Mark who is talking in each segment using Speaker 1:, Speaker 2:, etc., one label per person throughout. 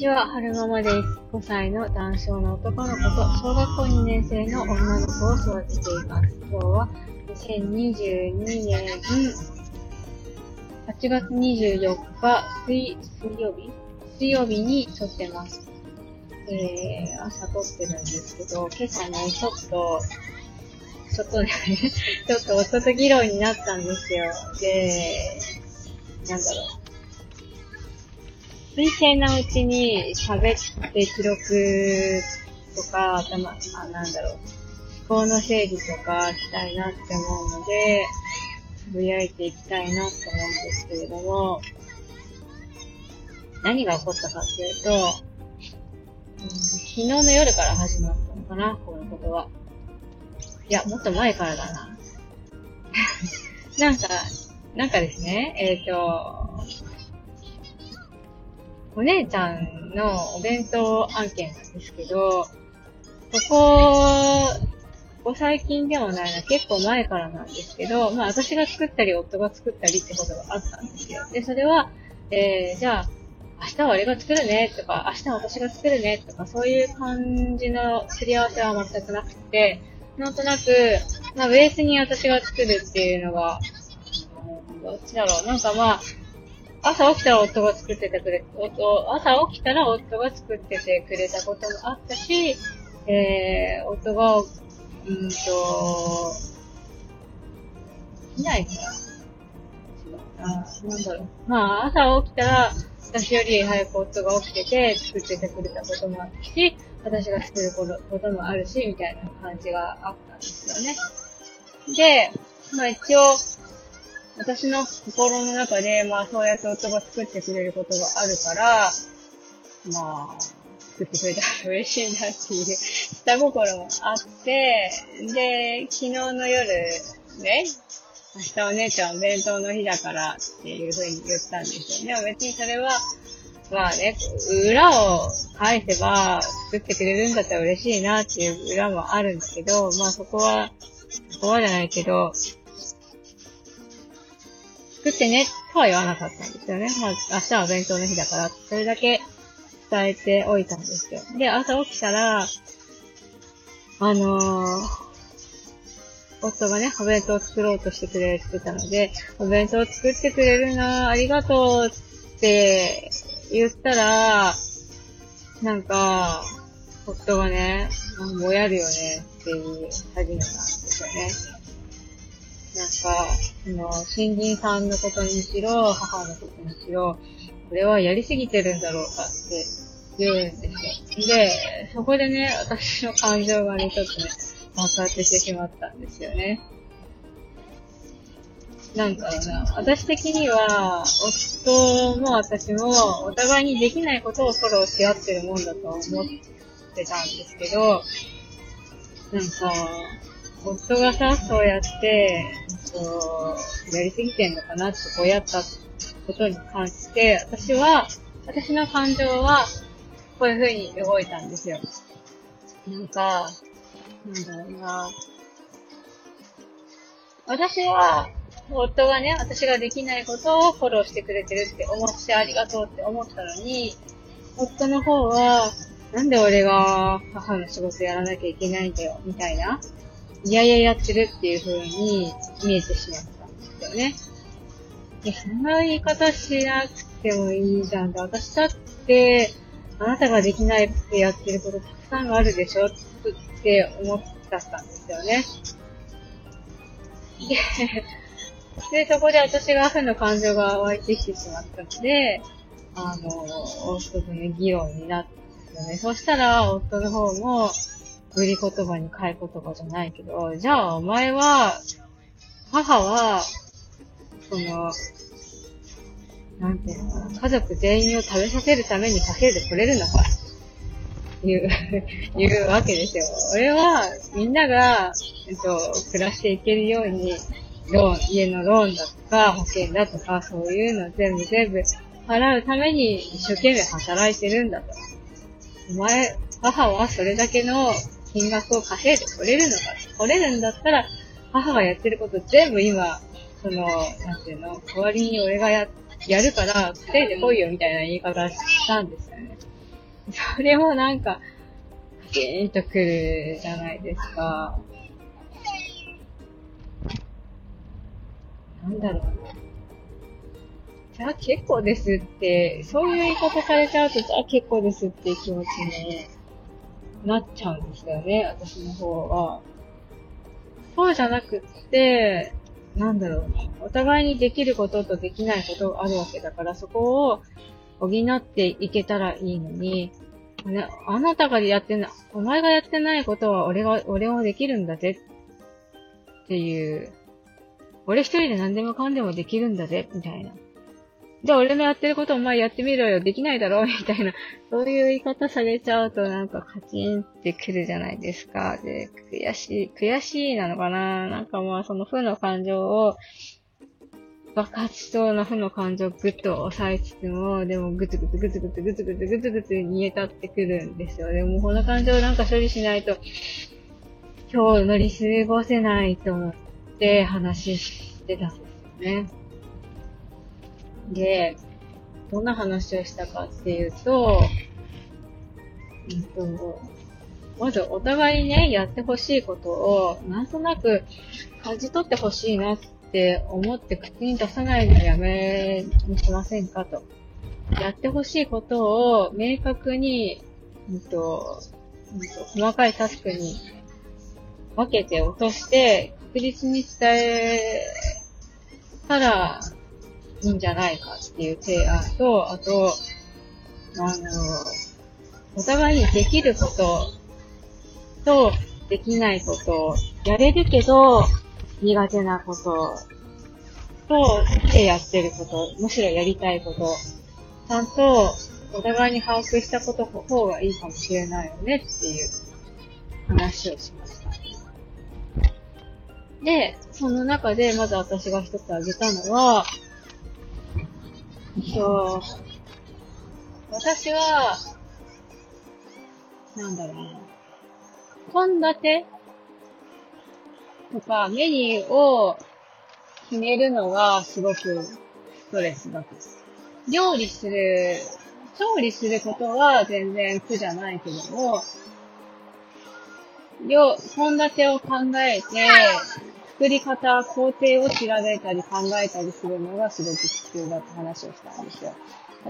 Speaker 1: ちは、春ママです。5歳の男性の男の子と小学校2年生の女の子を育てています。今日は2022年8月24日水水曜日水曜日に撮ってます。えー、朝撮ってるんですけど、今朝ね、ちょっと、ちょっとね ちょっと夫と議論になったんですよ。で、なんだろう。水性なうちに喋って記録とか、頭、あ、なんだろう、思考の整理とかしたいなって思うので、つぶやいていきたいなって思うんですけれども、何が起こったかっていうと、昨日の夜から始まったのかな、このことは。いや、もっと前からだな。なんか、なんかですね、えっ、ー、と、お姉ちゃんのお弁当案件なんですけど、ここ、ここ最近でもないな、結構前からなんですけど、まあ私が作ったり夫が作ったりってことがあったんですよ。で、それは、えー、じゃあ、明日は俺が作るねとか、明日は私が作るねとか、そういう感じのすり合わせは全くなくて、なんとなく、まあベースに私が作るっていうのが、どっちだろう。なんかまあ、朝起きたら夫が作っててくれ、夫、朝起きたら夫が作っててくれたこともあったし、えー、夫が、うんと、いないかな。あ、なんだろう。まあ、朝起きたら、私より早く夫が起きてて作っててくれたこともあったし、私が作ることもあるし、みたいな感じがあったんですよね。で、まあ一応、私の心の中で、まあそうやって夫が作ってくれることがあるから、まあ、作ってくれたら嬉しいなっていう 下心もあって、で、昨日の夜、ね、明日お姉ちゃんお弁当の日だからっていう風に言ったんですよ。でも別にそれは、まあね、裏を返せば作ってくれるんだったら嬉しいなっていう裏もあるんだけど、まあそこは、そこはじゃないけど、作ってね、とは言わなかったんですよね。まあ、明日はお弁当の日だから、それだけ伝えておいたんですよ。で、朝起きたら、あのー、夫がね、お弁当を作ろうとしてくれてたので、お弁当を作ってくれるなありがとうって言ったら、なんか、夫がね、もうやるよねっていう始めたんですよね。なんか、その、新人さんのことにしろ、母のことにしろ、これはやりすぎてるんだろうかって言うんですよ。で、そこでね、私の感情がね、ちょっとね、爆発してしまったんですよね。なんかな、私的には、夫も私もお互いにできないことをフォローし合ってるもんだと思ってたんですけど、なんか、夫がさ、そうやって、と、やりすぎてんのかなってこうやったことに関して、私は、私の感情は、こういう風に動いたんですよ。なんか、なんだろうな。私は、夫がね、私ができないことをフォローしてくれてるって思ってありがとうって思ったのに、夫の方は、なんで俺が母の仕事やらなきゃいけないんだよ、みたいな。いやいややってるっていう風に見えてしまったんですよね。で、そんな言い方しなくてもいいじゃんって。私だって、あなたができないってやってることたくさんあるでしょって思っちゃったんですよね。で、そこで私が負の感情が湧いてきてしまったので、あの、夫とね、議論になったんですよね。そしたら、夫の方も、売り言葉に買い言葉じゃないけど、じゃあお前は、母は、その、なんていうのかな、家族全員を食べさせるために稼いでくれるのか、いう、いうわけですよ。俺は、みんなが、えっと、暮らしていけるように、ローン、家のローンだとか、保険だとか、そういうの全部全部払うために一生懸命働いてるんだと。お前、母はそれだけの金額を稼いで取れるのか。取れるんだったら、母がやってること全部今、その、なんていうの、代わりに俺がや、やるから、稼いでこいよみたいな言い方したんですよね。それもなんか、ギーンとくるじゃないですか。なんだろうな。じゃあ結構ですって、そういう言い方されちゃうと、じゃあ結構ですっていう気持ちになっちゃうんですよね、私の方は。そうじゃなくって、なんだろう。お互いにできることとできないことがあるわけだから、そこを補っていけたらいいのに、あなたがやってな、お前がやってないことは俺が、俺もできるんだぜっていう、俺一人で何でもかんでもできるんだぜ、みたいな。じゃあ俺のやってることお前やってみろよ、できないだろみたいな、そういう言い方されちゃうとなんかカチンってくるじゃないですか。で、悔しい、悔しいなのかななんかまあその負の感情を、爆発しそうな負の感情をぐっと抑えつつも、でもぐつぐつぐつぐつぐつぐつぐつぐつ煮え立ってくるんですよ。でもこの感情をなんか処理しないと、今日乗り過ごせないと思って話してたんですよね。で、どんな話をしたかっていうと、うんと、まずお互いにね、やってほしいことを、なんとなく感じ取ってほしいなって思って口に出さないのやめにしませんかと。やってほしいことを明確に、うんと、うんと細かいタスクに分けて落として、確実に伝えたら、いいんじゃないかっていう提案と、あと、あの、お互いにできることと、できないこと、やれるけど、苦手なことと、でやってること、むしろやりたいこと、ちゃんと、お互いに把握したことの方がいいかもしれないよねっていう話をしました。で、その中で、まず私が一つ挙げたのは、そう。私は、なんだろうな。献立？とかメニューを決めるのがすごくストレスだと。料理する、調理することは全然苦じゃないけども、料、献立を考えて、作り方、工程を調べたり考えたりするのがすごく必要だって話をしたんですよ。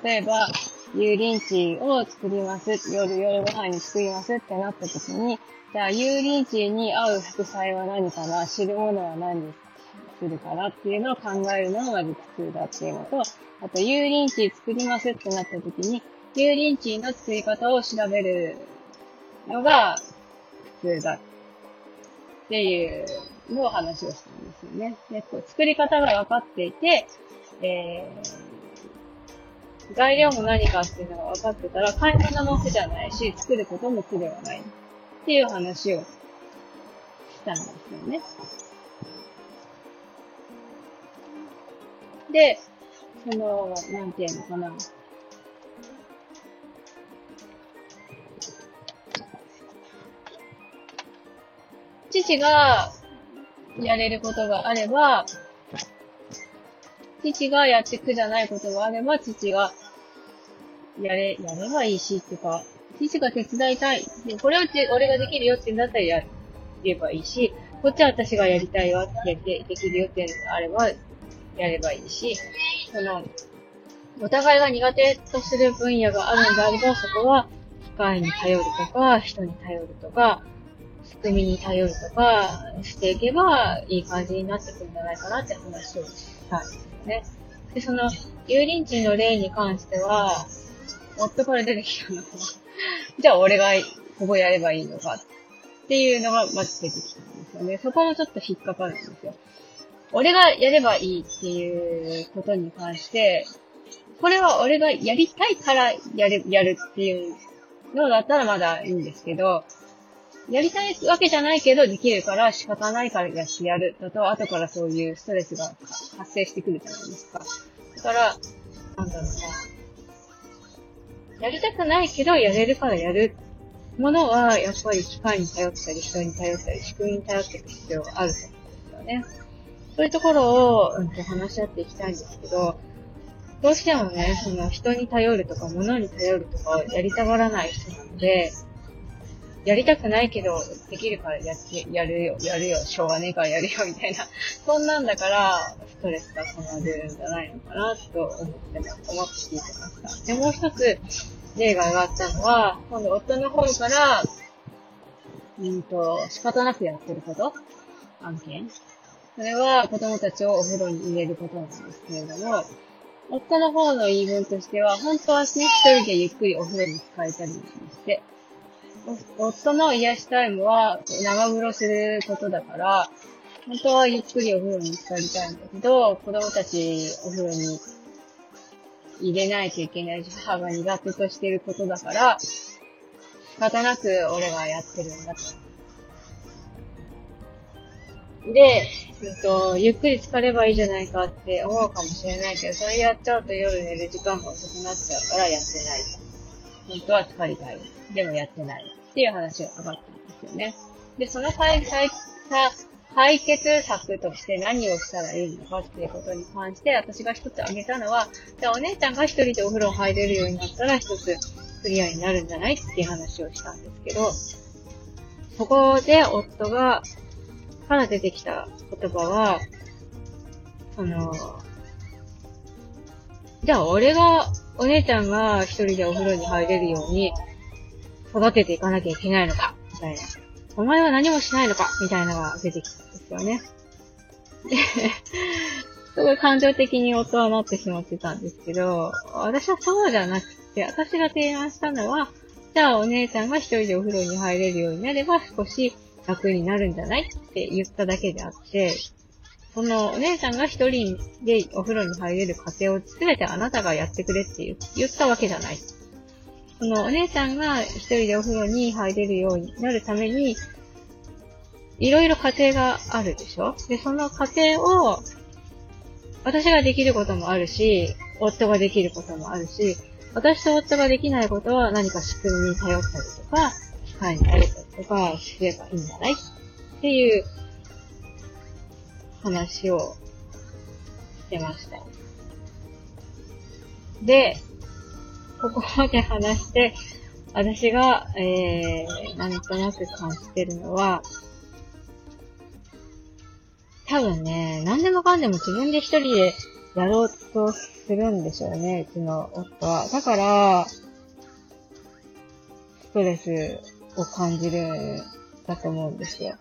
Speaker 1: 例えば、油淋鶏を作ります。夜、夜ご飯に作りますってなった時に、じゃあ、油淋鶏に合う副菜は何かな？知るものは何にするかなっていうのを考えるのがまず普通だっていうのと、あと、油淋鶏作りますってなった時に、油淋鶏の作り方を調べるのが普通だっていうの話をしたんですよね。で、こう作り方が分かっていて、えー、材料も何かっていうのが分かってたら、買い物も苦じゃないし、作ることも苦ではない。っていう話をしたんですよね。で、その、なんていうのかな。父がやれることがあれば、父がやってくじゃないことがあれば、父がやれ、やればいいし、っていうか、父が手伝いたい。これは俺ができるよってなったらやればいいし、こっちは私がやりたいわってやってできるよっていうのがあれば、やればいいし、その、お互いが苦手とする分野があるんであれば、そこは機械に頼るとか、人に頼るとか、仕組みに頼るとかしていけば、いい感じになってくるんじゃないかなって話をしたんですね。で、その、油淋鶏の例に関しては、夫から出てきたのは、じゃあ俺がここやればいいのかっていうのがまず出てきたんですよね。そこもちょっと引っかかるんですよ。俺がやればいいっていうことに関して、これは俺がやりたいからやる、やるっていうのだったらまだいいんですけど、やりたいわけじゃないけど、できるから仕方ないからやってやる。だと、後からそういうストレスが発生してくるじゃないですか。だから、なんだろうな。やりたくないけど、やれるからやるものは、やっぱり機械に頼ったり、人に頼ったり、仕組みに頼っていく必要があると思うんですよね。そういうところを、うん、と話し合っていきたいんですけど、どうしてもね、その人に頼るとか物に頼るとかやりたがらない人なので、やりたくないけど、できるからやって、やるよ、やるよ、しょうがねえからやるよ、みたいな。そんなんだから、ストレスが溜まるんじゃないのかな、と思ってます。思って聞いてました。で、もう一つ、例が上がったのは、今度夫の方から、うんと、仕方なくやってること案件それは子供たちをお風呂に入れることなんですけれども、夫の方の言い分としては、本当はね、一人でゆっくりお風呂に使えたりして、夫の癒しタイムは長風呂することだから、本当はゆっくりお風呂に浸かりたいんだけど、子供たちお風呂に入れないといけないし、母が苦手としてることだから、仕方なく俺がやってるんだと。で、うんと、ゆっくり疲ればいいじゃないかって思うかもしれないけど、それやっちゃうと夜寝る時間が遅くなっちゃうからやってない。本当は疲れたい。でもやってない。っていう話が上がったんですよね。で、その解解決策として何をしたらいいのかっていうことに関して、私が一つ挙げたのは、じゃあお姉ちゃんが一人でお風呂入れるようになったら一つクリアになるんじゃないっていう話をしたんですけど、そこで夫が、から出てきた言葉は、その、じゃあ俺が、お姉ちゃんが一人でお風呂に入れるように育てていかなきゃいけないのか、みたいな。お前は何もしないのか、みたいなのが出てきたんですよね。すごい感情的に夫はなってしまってたんですけど、私はそうじゃなくて、私が提案したのは、じゃあお姉ちゃんが一人でお風呂に入れるようになれば少し楽になるんじゃないって言っただけであって、そのお姉ちゃんが一人でお風呂に入れる過程を全てあなたがやってくれって言ったわけじゃない。そのお姉ちゃんが一人でお風呂に入れるようになるために、いろいろ過程があるでしょ？で、その過程を、私ができることもあるし、夫ができることもあるし、私と夫ができないことは何か仕組みに頼ったりとか、機械に頼ったりとかすればいいんじゃない？っていう話をしてました。で、ここまで話して、私が、えー、なんとなく感じてるのは、多分ね、何でもかんでも自分で一人でやろうとするんでしょうね、うちの夫は。だから、ストレスを感じるんだと思うんですよ。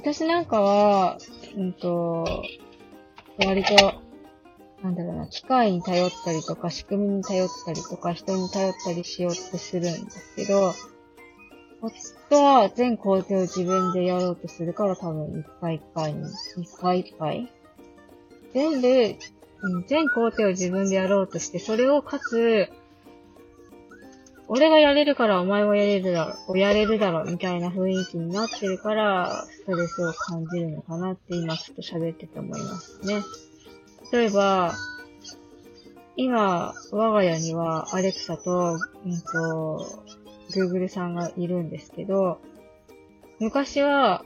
Speaker 1: 私なんかは、うんと、割と、なんだろうな、機械に頼ったりとか、仕組みに頼ったりとか、人に頼ったりしようってするんですけど、夫は全工程を自分でやろうとするから多分一回一回に、一回一回。全部、全工程を自分でやろうとして、それをかつ、俺がやれるからお前もやれるだろ、やれるだろ、みたいな雰囲気になってるから、ストレスを感じるのかなって今ちょっと喋ってて思いますね。例えば、今、我が家にはアレクサと、うんと、Google さんがいるんですけど、昔は、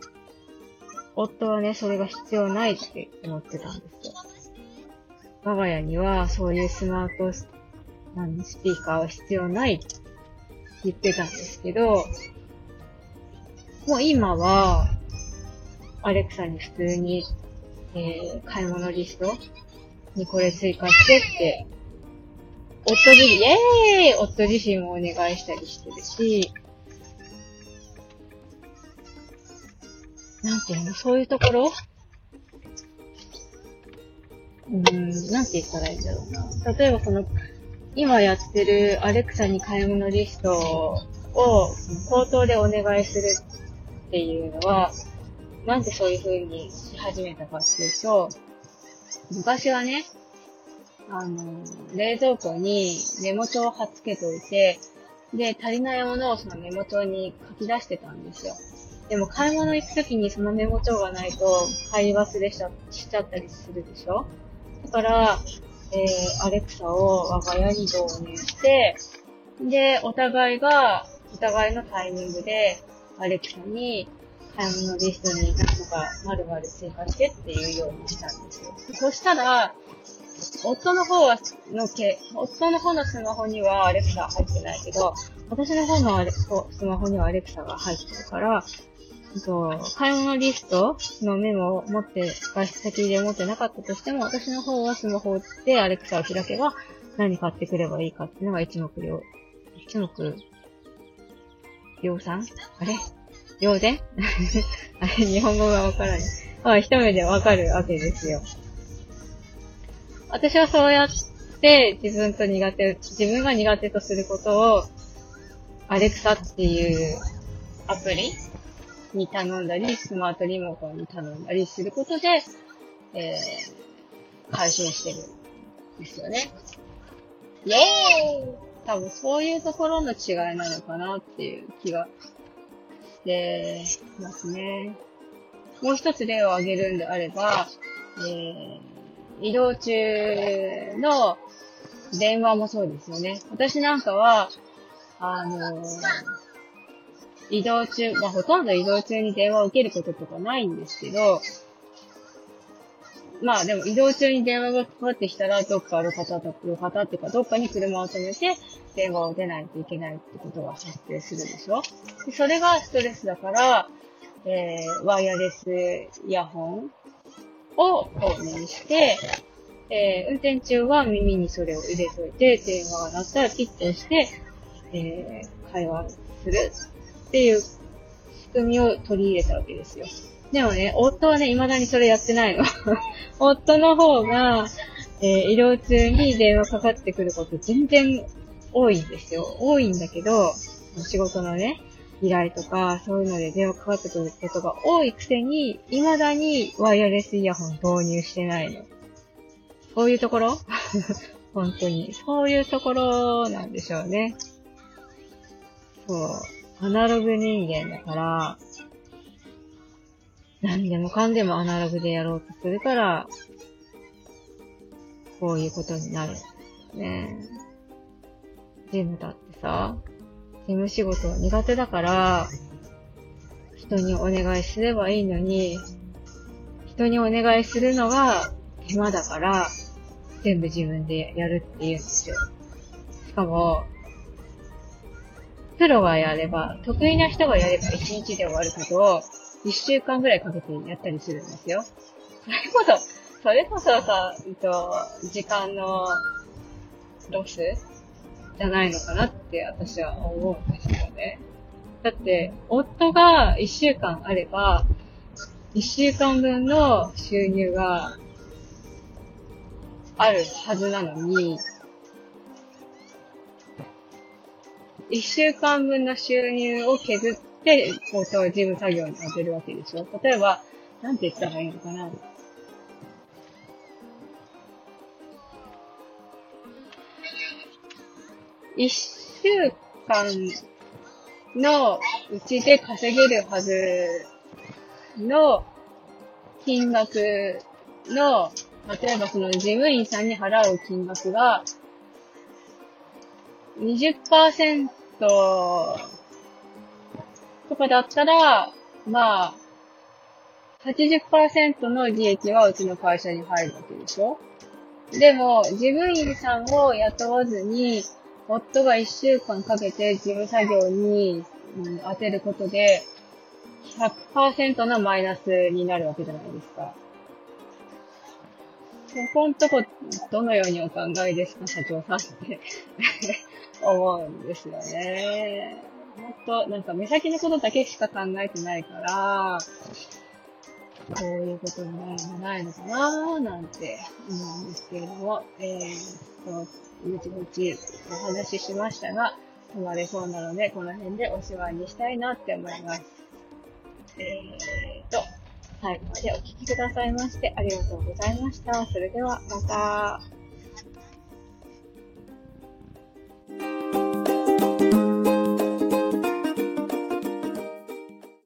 Speaker 1: 夫はね、それが必要ないって思ってたんですよ。我が家にはそういうスマート何スピーカーは必要ないって言ってたんですけど、もう今は、アレクサに普通に、えー、買い物リストにこれ追加してって、夫自身、イェーイ夫自身もお願いしたりしてるし、なんていうの、そういうところ？うーん、なんて言ったらいいんだろうな。例えばその、今やってるアレクサに買い物リストを口頭でお願いするっていうのは、なんでそういう風にし始めたかっていうと、昔はね、あの、冷蔵庫にメモ帳を貼っつけておいて、で、足りないものをそのメモ帳に書き出してたんですよ。でも買い物行くときにそのメモ帳がないと買い忘れしちゃしちゃったりするでしょ？だから、えー、アレクサを我が家に導入して、で、お互いが、お互いのタイミングで、アレクサに買い物リストになんとか丸々追加してっていうようにしたんですよ。そしたら、夫の方は、のけ、夫の方のスマホにはアレクサ入ってないけど、私の方のスマホにはアレクサが入ってるから、そう、買い物リストのメモを持って、外出先で持ってなかったとしても、私の方はスマホでアレクサを開けば、何買ってくればいいかっていうのが一目瞭、一目、量産あれ？量であれ？日本語がわからない。まあ、一目でわかるわけですよ。私はそうやって自分と苦手、自分が苦手とすることを、アレクサっていうアプリ？に頼んだり、スマートリモコンに頼んだりすることで、えー、解消してるんですよね。イェーイ多分そういうところの違いなのかなっていう気がしてますね。もう一つ例を挙げるんであれば、えー、移動中の電話もそうですよね。私なんかは、あのー、移動中、まあ、ほとんど移動中に電話を受けることとかないんですけど、まあでも移動中に電話がかかってきたら、どっかの方と、の方っていうか、どっかに車を止めて、電話を出ないといけないってことが発生するでしょ？でそれがストレスだから、えー、ワイヤレスイヤホンを購入して、えー、運転中は耳にそれを入れといて、電話が鳴ったらピッとして、えー、会話する。っていう仕組みを取り入れたわけですよ。でもね、夫はね、未だにそれやってないの。夫の方が、えー、移動中に電話かかってくること全然多いんですよ。多いんだけど、仕事のね、依頼とか、そういうので電話かかってくることが多いくせに、未だにワイヤレスイヤホン導入してないの。そういうところ？本当に。そういうところなんでしょうね。そう。アナログ人間だから、何でもかんでもアナログでやろうとするから、こういうことになる。ねジムだってさ、事務仕事は苦手だから、人にお願いすればいいのに、人にお願いするのが手間だから、全部自分でやるって言うんですよ。しかも、プロがやれば、得意な人がやれば1日で終わることを、1週間ぐらいかけてやったりするんですよ。それこそ、それこそさ、えっと、時間のロスじゃないのかなって私は思うんですよね。だって、夫が1週間あれば、1週間分の収入があるはずなのに、一週間分の収入を削って、こう、事務作業に当てるわけでしょ。例えば、なんて言ったらいいのかな。一週間のうちで稼げるはずの金額の、例えばその事務員さんに払う金額が20%とかだったら、まあ、80%の利益はうちの会社に入るわけでしょ？でも、事務員さんを雇わずに、夫が1週間かけて事務作業に、うん、当てることで、100%のマイナスになるわけじゃないですか。そこんとこ、どのようにお考えですか、社長さんって思うんですよね。もっと、なんか目先のことだけしか考えてないから、こういうことになるんじゃないのかななんて思うんですけれども、えー、と、ぐちぐちお話ししましたが、止まれそうなので、この辺でおしまいにしたいなって思います。えーと、最後までお聴きくださいましてありがとうございました。それではまた。